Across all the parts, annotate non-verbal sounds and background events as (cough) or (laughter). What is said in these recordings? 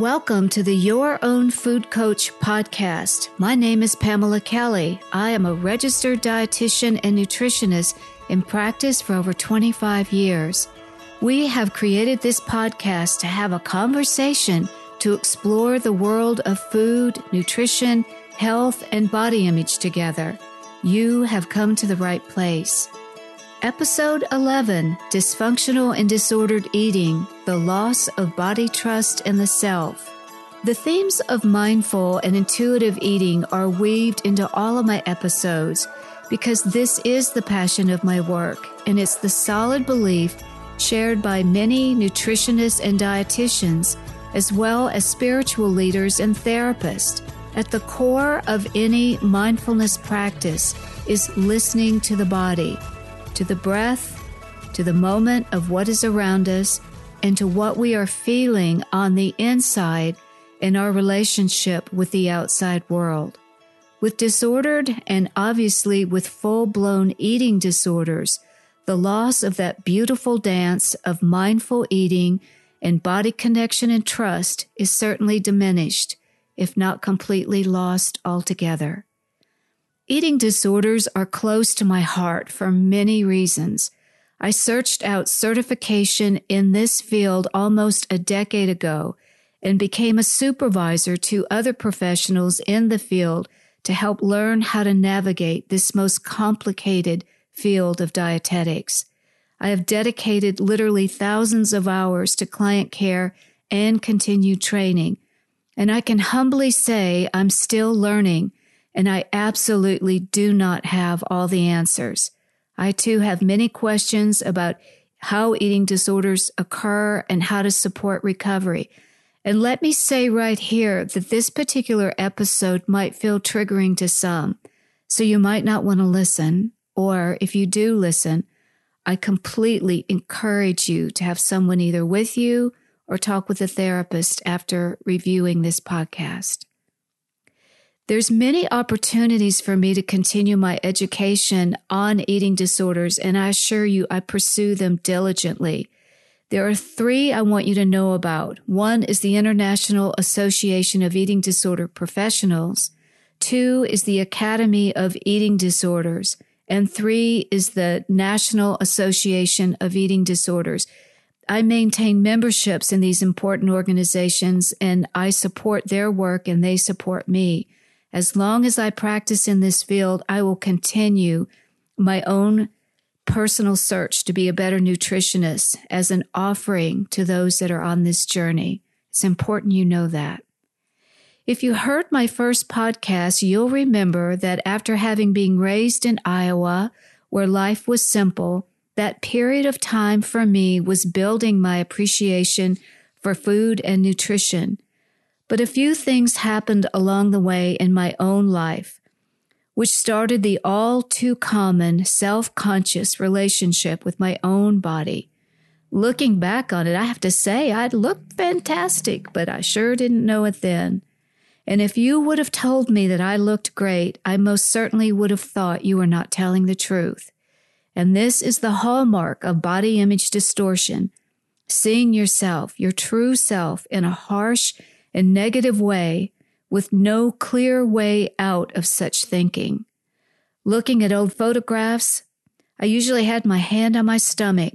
Welcome to the Your Own Food Coach podcast. My name is Pamela Kelly. I am a registered dietitian and nutritionist in practice for over 25 years. We have created this podcast to have a conversation to explore the world of food, nutrition, health, and body image together. You have come to the right place. Episode 11 Dysfunctional and Disordered Eating The Loss of Body Trust in the Self. The themes of mindful and intuitive eating are weaved into all of my episodes because this is the passion of my work and it's the solid belief shared by many nutritionists and dietitians, as well as spiritual leaders and therapists. At the core of any mindfulness practice is listening to the body to the breath, to the moment of what is around us, and to what we are feeling on the inside in our relationship with the outside world. With disordered and obviously with full blown eating disorders, the loss of that beautiful dance of mindful eating and body connection and trust is certainly diminished, if not completely lost altogether. Eating disorders are close to my heart for many reasons. I searched out certification in this field almost a decade ago and became a supervisor to other professionals in the field to help learn how to navigate this most complicated field of dietetics. I have dedicated literally thousands of hours to client care and continued training, and I can humbly say I'm still learning and I absolutely do not have all the answers. I too have many questions about how eating disorders occur and how to support recovery. And let me say right here that this particular episode might feel triggering to some, so you might not want to listen. Or if you do listen, I completely encourage you to have someone either with you or talk with a therapist after reviewing this podcast. There's many opportunities for me to continue my education on eating disorders, and I assure you I pursue them diligently. There are three I want you to know about. One is the International Association of Eating Disorder Professionals. Two is the Academy of Eating Disorders. And three is the National Association of Eating Disorders. I maintain memberships in these important organizations and I support their work and they support me. As long as I practice in this field, I will continue my own personal search to be a better nutritionist as an offering to those that are on this journey. It's important you know that. If you heard my first podcast, you'll remember that after having been raised in Iowa, where life was simple, that period of time for me was building my appreciation for food and nutrition. But a few things happened along the way in my own life, which started the all too common self conscious relationship with my own body. Looking back on it, I have to say I'd looked fantastic, but I sure didn't know it then. And if you would have told me that I looked great, I most certainly would have thought you were not telling the truth. And this is the hallmark of body image distortion seeing yourself, your true self, in a harsh a negative way with no clear way out of such thinking. Looking at old photographs, I usually had my hand on my stomach.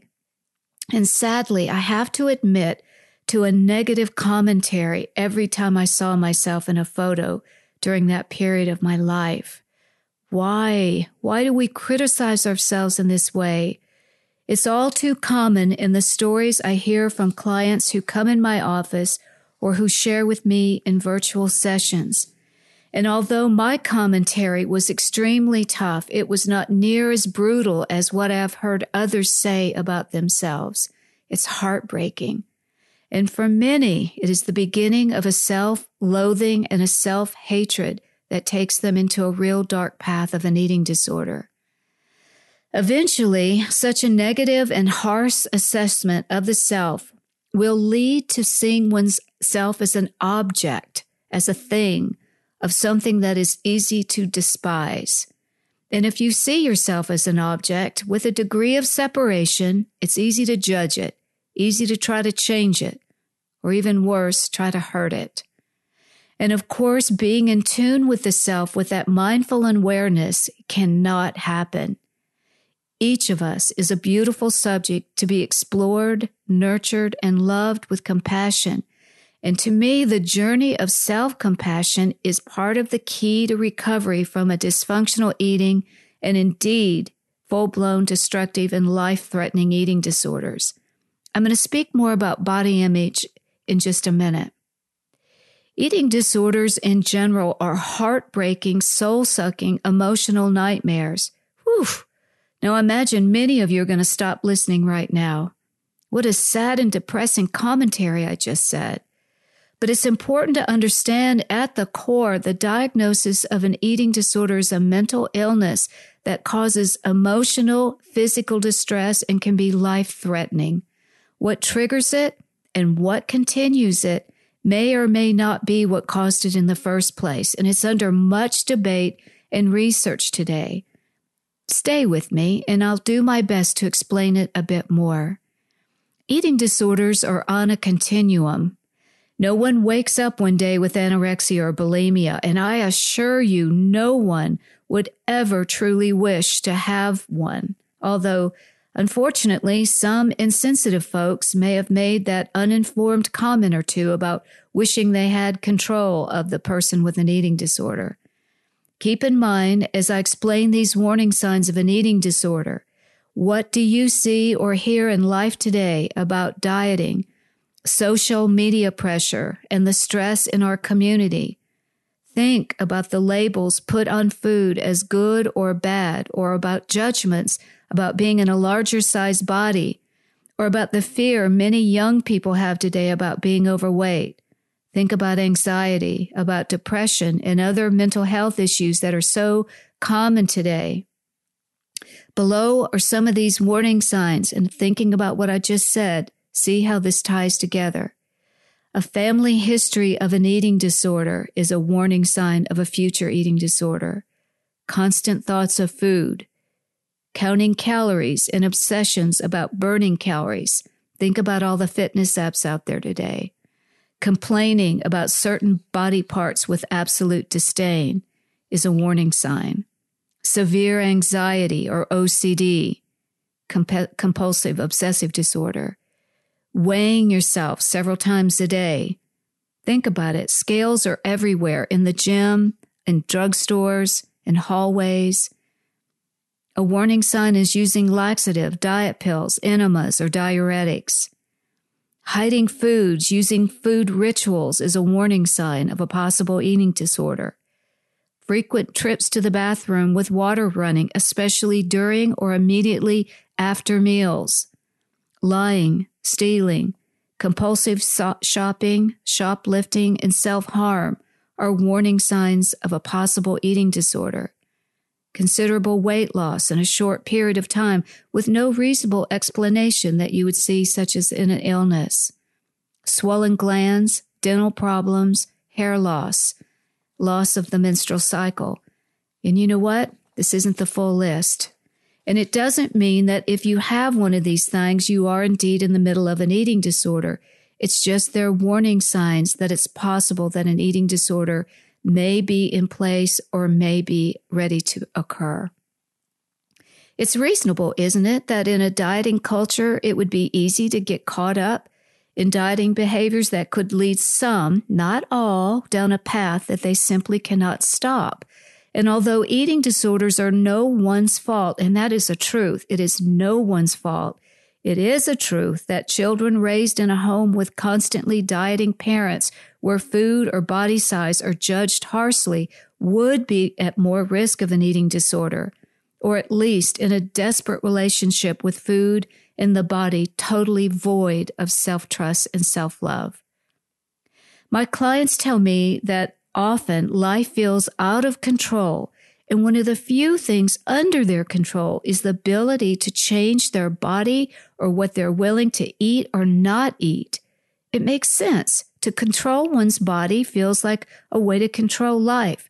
And sadly, I have to admit to a negative commentary every time I saw myself in a photo during that period of my life. Why? Why do we criticize ourselves in this way? It's all too common in the stories I hear from clients who come in my office or who share with me in virtual sessions. And although my commentary was extremely tough, it was not near as brutal as what I've heard others say about themselves. It's heartbreaking. And for many, it is the beginning of a self loathing and a self hatred that takes them into a real dark path of an eating disorder. Eventually, such a negative and harsh assessment of the self will lead to seeing oneself as an object, as a thing, of something that is easy to despise. And if you see yourself as an object with a degree of separation, it's easy to judge it, easy to try to change it, or even worse, try to hurt it. And of course, being in tune with the self with that mindful awareness cannot happen. Each of us is a beautiful subject to be explored, nurtured, and loved with compassion. And to me, the journey of self compassion is part of the key to recovery from a dysfunctional eating and indeed full blown destructive and life threatening eating disorders. I'm going to speak more about body image in just a minute. Eating disorders in general are heartbreaking, soul sucking, emotional nightmares. Whew. Now imagine many of you are going to stop listening right now. What a sad and depressing commentary I just said. But it's important to understand at the core the diagnosis of an eating disorder is a mental illness that causes emotional, physical distress and can be life threatening. What triggers it and what continues it may or may not be what caused it in the first place, and it's under much debate and research today. Stay with me, and I'll do my best to explain it a bit more. Eating disorders are on a continuum. No one wakes up one day with anorexia or bulimia, and I assure you, no one would ever truly wish to have one, although Unfortunately, some insensitive folks may have made that uninformed comment or two about wishing they had control of the person with an eating disorder. Keep in mind, as I explain these warning signs of an eating disorder, what do you see or hear in life today about dieting, social media pressure, and the stress in our community? Think about the labels put on food as good or bad, or about judgments about being in a larger size body, or about the fear many young people have today about being overweight. Think about anxiety, about depression, and other mental health issues that are so common today. Below are some of these warning signs, and thinking about what I just said, see how this ties together. A family history of an eating disorder is a warning sign of a future eating disorder. Constant thoughts of food, counting calories and obsessions about burning calories. Think about all the fitness apps out there today. Complaining about certain body parts with absolute disdain is a warning sign. Severe anxiety or OCD, comp- compulsive obsessive disorder. Weighing yourself several times a day. Think about it. Scales are everywhere in the gym, in drugstores, in hallways. A warning sign is using laxative, diet pills, enemas, or diuretics. Hiding foods, using food rituals is a warning sign of a possible eating disorder. Frequent trips to the bathroom with water running, especially during or immediately after meals. Lying, stealing, compulsive so- shopping, shoplifting, and self harm are warning signs of a possible eating disorder considerable weight loss in a short period of time with no reasonable explanation that you would see, such as in an illness, swollen glands, dental problems, hair loss, loss of the menstrual cycle. And you know what? This isn't the full list. And it doesn't mean that if you have one of these things, you are indeed in the middle of an eating disorder. It's just their warning signs that it's possible that an eating disorder may be in place or may be ready to occur. It's reasonable, isn't it, that in a dieting culture, it would be easy to get caught up in dieting behaviors that could lead some, not all, down a path that they simply cannot stop. And although eating disorders are no one's fault, and that is a truth, it is no one's fault, it is a truth that children raised in a home with constantly dieting parents where food or body size are judged harshly would be at more risk of an eating disorder, or at least in a desperate relationship with food and the body totally void of self trust and self love. My clients tell me that often life feels out of control and one of the few things under their control is the ability to change their body or what they're willing to eat or not eat. It makes sense. To control one's body feels like a way to control life.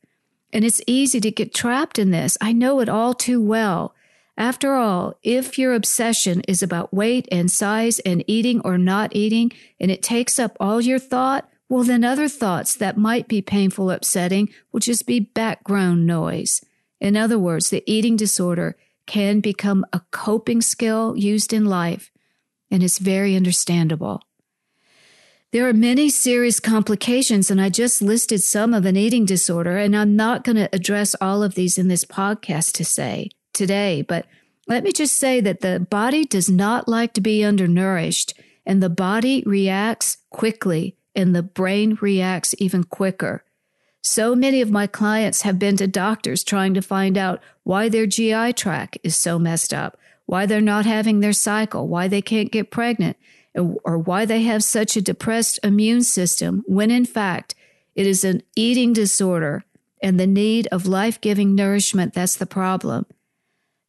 And it's easy to get trapped in this. I know it all too well. After all, if your obsession is about weight and size and eating or not eating, and it takes up all your thought, well, then other thoughts that might be painful, upsetting will just be background noise. In other words, the eating disorder can become a coping skill used in life, and it's very understandable. There are many serious complications, and I just listed some of an eating disorder, and I'm not going to address all of these in this podcast to say today, but let me just say that the body does not like to be undernourished, and the body reacts quickly, and the brain reacts even quicker. So many of my clients have been to doctors trying to find out why their GI tract is so messed up, why they're not having their cycle, why they can't get pregnant, or why they have such a depressed immune system, when in fact it is an eating disorder and the need of life giving nourishment that's the problem.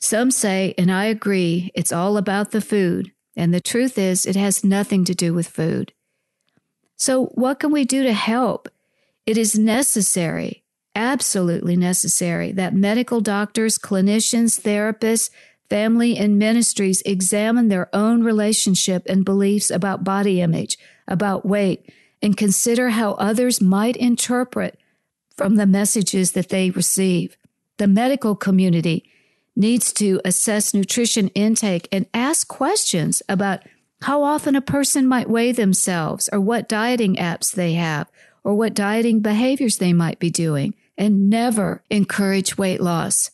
Some say, and I agree, it's all about the food. And the truth is, it has nothing to do with food. So, what can we do to help? It is necessary, absolutely necessary, that medical doctors, clinicians, therapists, family, and ministries examine their own relationship and beliefs about body image, about weight, and consider how others might interpret from the messages that they receive. The medical community needs to assess nutrition intake and ask questions about how often a person might weigh themselves or what dieting apps they have or what dieting behaviors they might be doing and never encourage weight loss.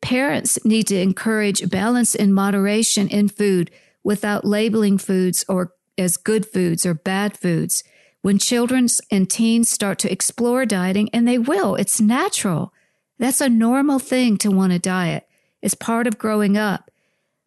Parents need to encourage balance and moderation in food without labeling foods or as good foods or bad foods. When children and teens start to explore dieting, and they will, it's natural. That's a normal thing to want to diet. It's part of growing up.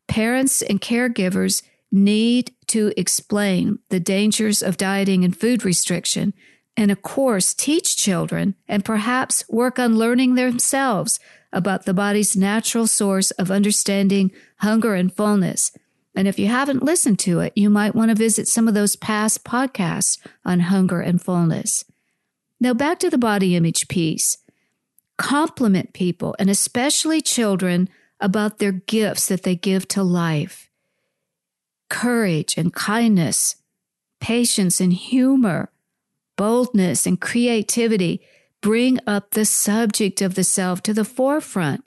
Parents and caregivers need to explain the dangers of dieting and food restriction, and of course, teach children and perhaps work on learning themselves about the body's natural source of understanding hunger and fullness. And if you haven't listened to it, you might want to visit some of those past podcasts on hunger and fullness. Now, back to the body image piece. Compliment people, and especially children, about their gifts that they give to life courage and kindness, patience and humor, boldness and creativity bring up the subject of the self to the forefront.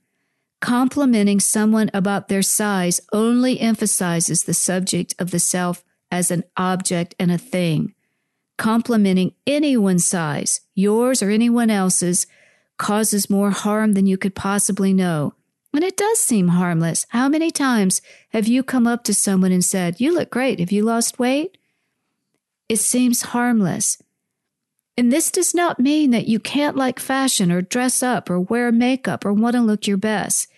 Complimenting someone about their size only emphasizes the subject of the self as an object and a thing. Complimenting anyone's size, yours or anyone else's, causes more harm than you could possibly know. And it does seem harmless. How many times have you come up to someone and said, You look great. Have you lost weight? It seems harmless. And this does not mean that you can't like fashion or dress up or wear makeup or want to look your best.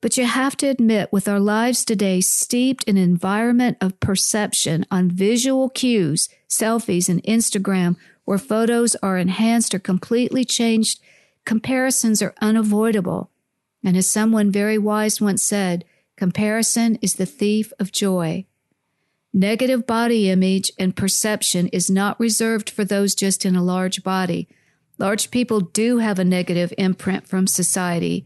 But you have to admit, with our lives today steeped in an environment of perception on visual cues, selfies, and Instagram, where photos are enhanced or completely changed, comparisons are unavoidable. And as someone very wise once said, comparison is the thief of joy. Negative body image and perception is not reserved for those just in a large body. Large people do have a negative imprint from society.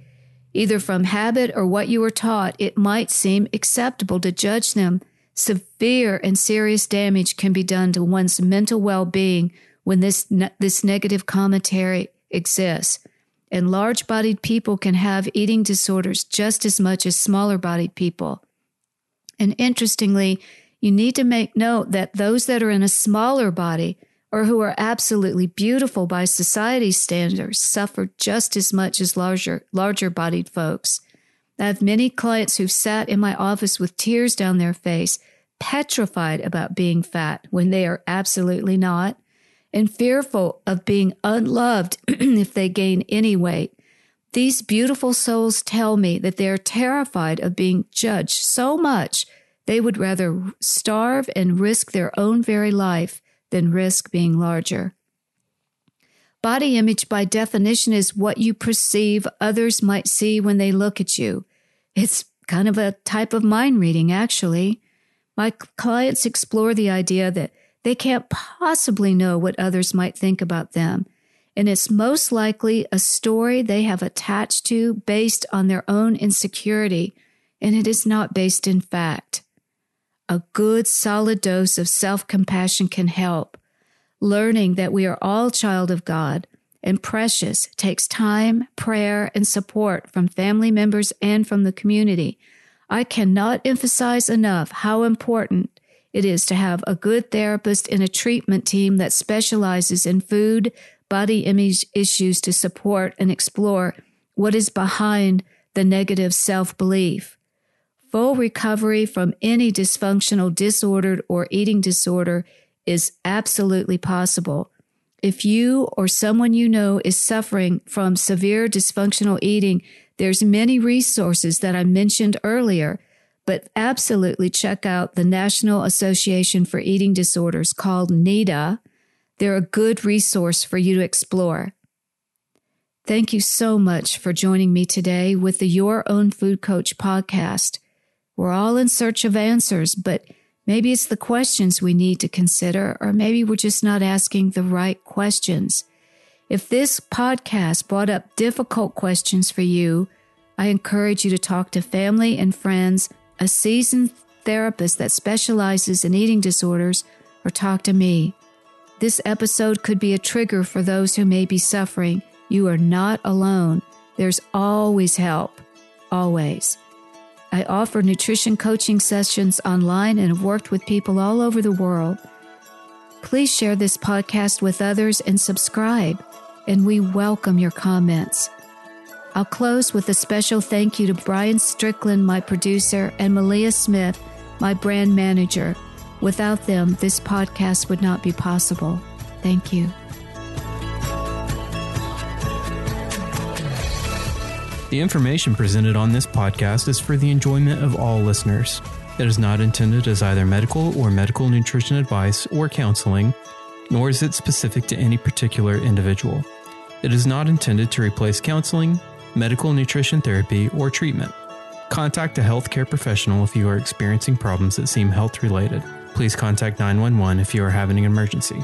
Either from habit or what you were taught, it might seem acceptable to judge them. Severe and serious damage can be done to one's mental well being when this, ne- this negative commentary exists and large bodied people can have eating disorders just as much as smaller bodied people. And interestingly, you need to make note that those that are in a smaller body or who are absolutely beautiful by society standards suffer just as much as larger larger bodied folks. I have many clients who've sat in my office with tears down their face, petrified about being fat when they are absolutely not and fearful of being unloved (clears throat) if they gain any weight. These beautiful souls tell me that they are terrified of being judged so much they would rather starve and risk their own very life than risk being larger. Body image, by definition, is what you perceive others might see when they look at you. It's kind of a type of mind reading, actually. My clients explore the idea that they can't possibly know what others might think about them. And it's most likely a story they have attached to based on their own insecurity. and it is not based in fact. A good, solid dose of self compassion can help. Learning that we are all child of God and precious takes time, prayer, and support from family members and from the community. I cannot emphasize enough how important it is to have a good therapist and a treatment team that specializes in food, body image issues to support and explore what is behind the negative self belief. Full recovery from any dysfunctional, disordered, or eating disorder is absolutely possible. If you or someone you know is suffering from severe dysfunctional eating, there's many resources that I mentioned earlier, but absolutely check out the National Association for Eating Disorders called NAEDA. They're a good resource for you to explore. Thank you so much for joining me today with the Your Own Food Coach podcast. We're all in search of answers, but Maybe it's the questions we need to consider, or maybe we're just not asking the right questions. If this podcast brought up difficult questions for you, I encourage you to talk to family and friends, a seasoned therapist that specializes in eating disorders, or talk to me. This episode could be a trigger for those who may be suffering. You are not alone. There's always help. Always. I offer nutrition coaching sessions online and have worked with people all over the world. Please share this podcast with others and subscribe, and we welcome your comments. I'll close with a special thank you to Brian Strickland, my producer, and Malia Smith, my brand manager. Without them, this podcast would not be possible. Thank you. The information presented on this podcast is for the enjoyment of all listeners. It is not intended as either medical or medical nutrition advice or counseling, nor is it specific to any particular individual. It is not intended to replace counseling, medical nutrition therapy, or treatment. Contact a healthcare professional if you are experiencing problems that seem health related. Please contact 911 if you are having an emergency.